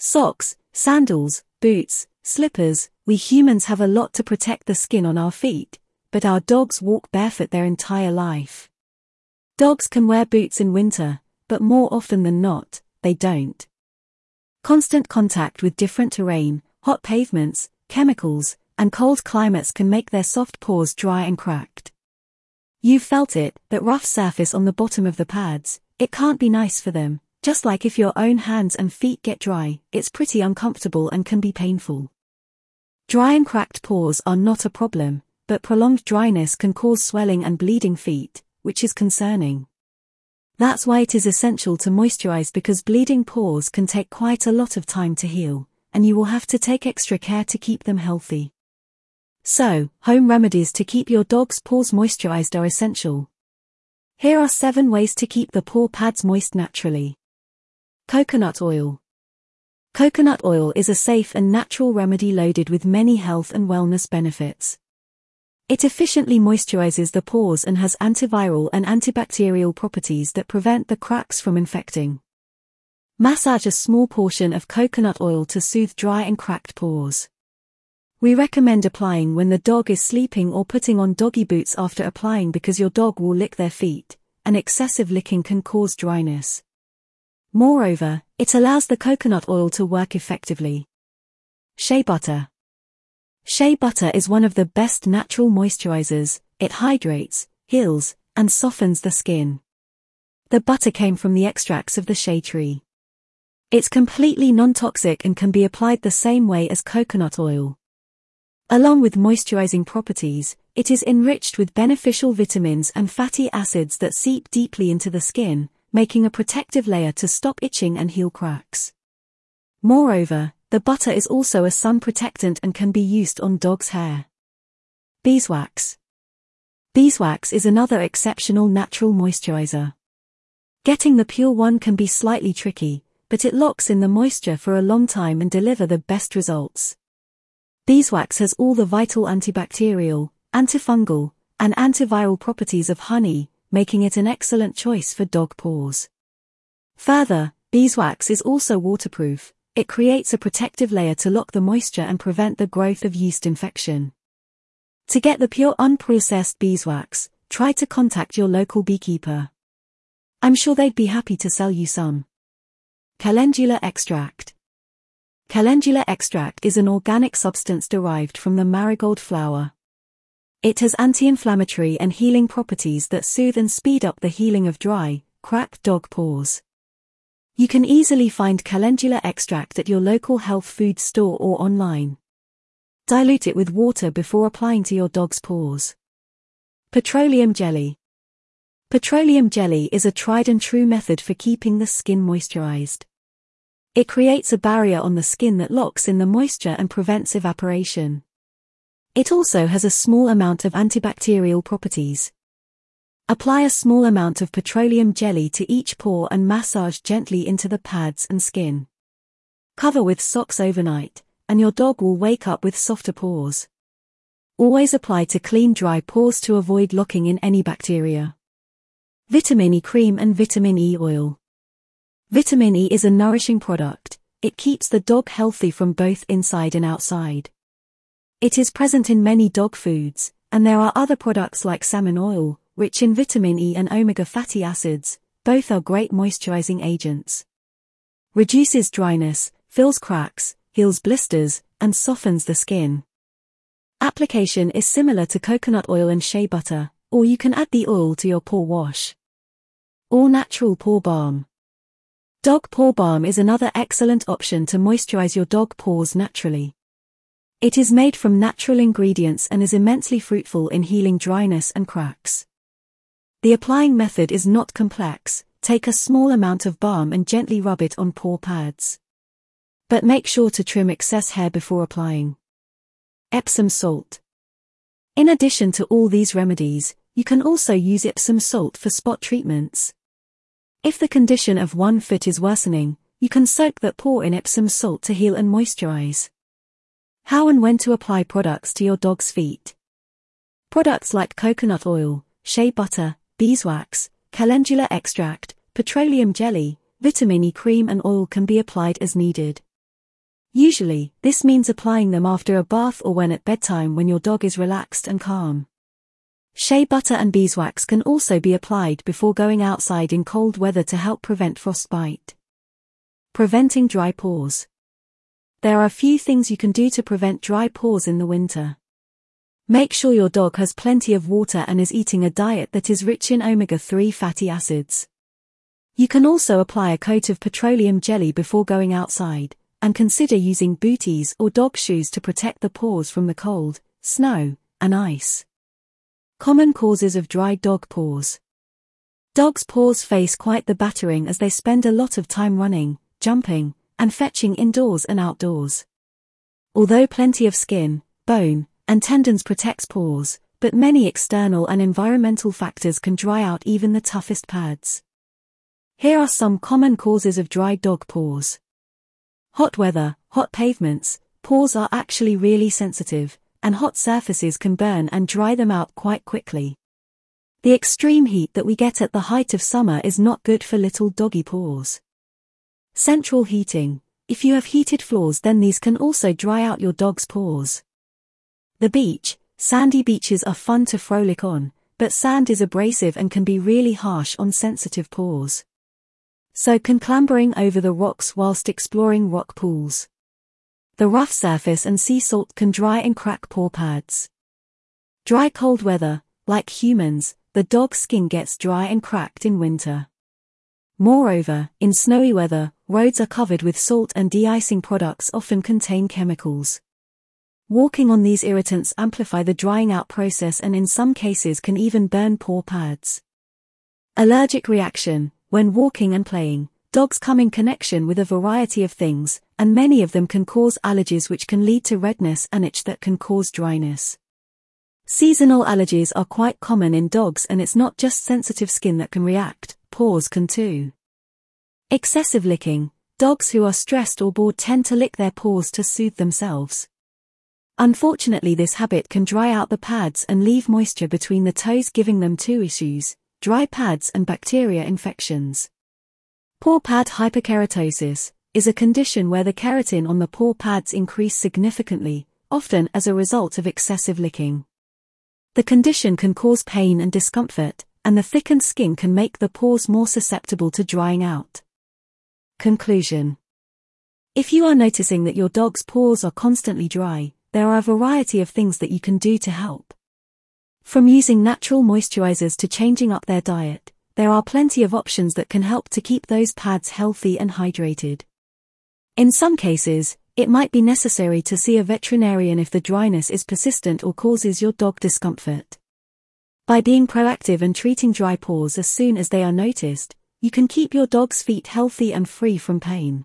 Socks, sandals, boots, slippers, we humans have a lot to protect the skin on our feet, but our dogs walk barefoot their entire life. Dogs can wear boots in winter, but more often than not, they don't. Constant contact with different terrain, hot pavements, chemicals, and cold climates can make their soft paws dry and cracked. You've felt it, that rough surface on the bottom of the pads, it can't be nice for them, just like if your own hands and feet get dry, it's pretty uncomfortable and can be painful. Dry and cracked paws are not a problem, but prolonged dryness can cause swelling and bleeding feet, which is concerning. That's why it is essential to moisturize because bleeding paws can take quite a lot of time to heal, and you will have to take extra care to keep them healthy. So, home remedies to keep your dog's paws moisturized are essential. Here are 7 ways to keep the paw pads moist naturally. Coconut oil. Coconut oil is a safe and natural remedy loaded with many health and wellness benefits. It efficiently moisturizes the pores and has antiviral and antibacterial properties that prevent the cracks from infecting. Massage a small portion of coconut oil to soothe dry and cracked pores. We recommend applying when the dog is sleeping or putting on doggy boots after applying because your dog will lick their feet, and excessive licking can cause dryness. Moreover, it allows the coconut oil to work effectively. Shea butter. Shea butter is one of the best natural moisturizers, it hydrates, heals, and softens the skin. The butter came from the extracts of the shea tree. It's completely non-toxic and can be applied the same way as coconut oil. Along with moisturizing properties, it is enriched with beneficial vitamins and fatty acids that seep deeply into the skin, making a protective layer to stop itching and heal cracks. Moreover, the butter is also a sun protectant and can be used on dog's hair. Beeswax. Beeswax is another exceptional natural moisturizer. Getting the pure one can be slightly tricky, but it locks in the moisture for a long time and deliver the best results. Beeswax has all the vital antibacterial, antifungal, and antiviral properties of honey, making it an excellent choice for dog paws. Further, beeswax is also waterproof, it creates a protective layer to lock the moisture and prevent the growth of yeast infection. To get the pure unprocessed beeswax, try to contact your local beekeeper. I'm sure they'd be happy to sell you some. Calendula extract. Calendula extract is an organic substance derived from the marigold flower. It has anti-inflammatory and healing properties that soothe and speed up the healing of dry, cracked dog paws. You can easily find calendula extract at your local health food store or online. Dilute it with water before applying to your dog's paws. Petroleum jelly. Petroleum jelly is a tried and true method for keeping the skin moisturized. It creates a barrier on the skin that locks in the moisture and prevents evaporation. It also has a small amount of antibacterial properties. Apply a small amount of petroleum jelly to each paw and massage gently into the pads and skin. Cover with socks overnight, and your dog will wake up with softer paws. Always apply to clean dry paws to avoid locking in any bacteria. Vitamin E cream and vitamin E oil. Vitamin E is a nourishing product, it keeps the dog healthy from both inside and outside. It is present in many dog foods, and there are other products like salmon oil, rich in vitamin E and omega fatty acids, both are great moisturizing agents. Reduces dryness, fills cracks, heals blisters, and softens the skin. Application is similar to coconut oil and shea butter, or you can add the oil to your paw wash. All natural paw balm. Dog paw balm is another excellent option to moisturize your dog paws naturally. It is made from natural ingredients and is immensely fruitful in healing dryness and cracks. The applying method is not complex, take a small amount of balm and gently rub it on paw pads. But make sure to trim excess hair before applying. Epsom salt. In addition to all these remedies, you can also use Epsom salt for spot treatments. If the condition of one foot is worsening, you can soak that paw in Epsom salt to heal and moisturize. How and when to apply products to your dog's feet. Products like coconut oil, shea butter, beeswax, calendula extract, petroleum jelly, vitamin E cream and oil can be applied as needed. Usually, this means applying them after a bath or when at bedtime when your dog is relaxed and calm. Shea butter and beeswax can also be applied before going outside in cold weather to help prevent frostbite. Preventing dry paws. There are a few things you can do to prevent dry paws in the winter. Make sure your dog has plenty of water and is eating a diet that is rich in omega-3 fatty acids. You can also apply a coat of petroleum jelly before going outside, and consider using booties or dog shoes to protect the paws from the cold, snow, and ice. Common causes of dry dog paws. Dogs' paws face quite the battering as they spend a lot of time running, jumping, and fetching indoors and outdoors. Although plenty of skin, bone, and tendons protects paws, but many external and environmental factors can dry out even the toughest pads. Here are some common causes of dry dog paws. Hot weather, hot pavements, paws are actually really sensitive, and hot surfaces can burn and dry them out quite quickly. The extreme heat that we get at the height of summer is not good for little doggy paws. Central heating. If you have heated floors then these can also dry out your dog's paws. The beach. Sandy beaches are fun to frolic on, but sand is abrasive and can be really harsh on sensitive paws so can clambering over the rocks whilst exploring rock pools. The rough surface and sea salt can dry and crack paw pads. Dry cold weather, like humans, the dog's skin gets dry and cracked in winter. Moreover, in snowy weather, roads are covered with salt and de-icing products often contain chemicals. Walking on these irritants amplify the drying out process and in some cases can even burn paw pads. Allergic reaction, when walking and playing, dogs come in connection with a variety of things, and many of them can cause allergies which can lead to redness and itch that can cause dryness. Seasonal allergies are quite common in dogs and it's not just sensitive skin that can react, paws can too. Excessive licking. Dogs who are stressed or bored tend to lick their paws to soothe themselves. Unfortunately this habit can dry out the pads and leave moisture between the toes giving them two issues, dry pads and bacteria infections. Paw pad hyperkeratosis is a condition where the keratin on the paw pads increase significantly, often as a result of excessive licking. The condition can cause pain and discomfort, and the thickened skin can make the paws more susceptible to drying out. Conclusion If you are noticing that your dog's paws are constantly dry, there are a variety of things that you can do to help. From using natural moisturizers to changing up their diet, there are plenty of options that can help to keep those pads healthy and hydrated. In some cases, it might be necessary to see a veterinarian if the dryness is persistent or causes your dog discomfort. By being proactive and treating dry paws as soon as they are noticed, you can keep your dog's feet healthy and free from pain.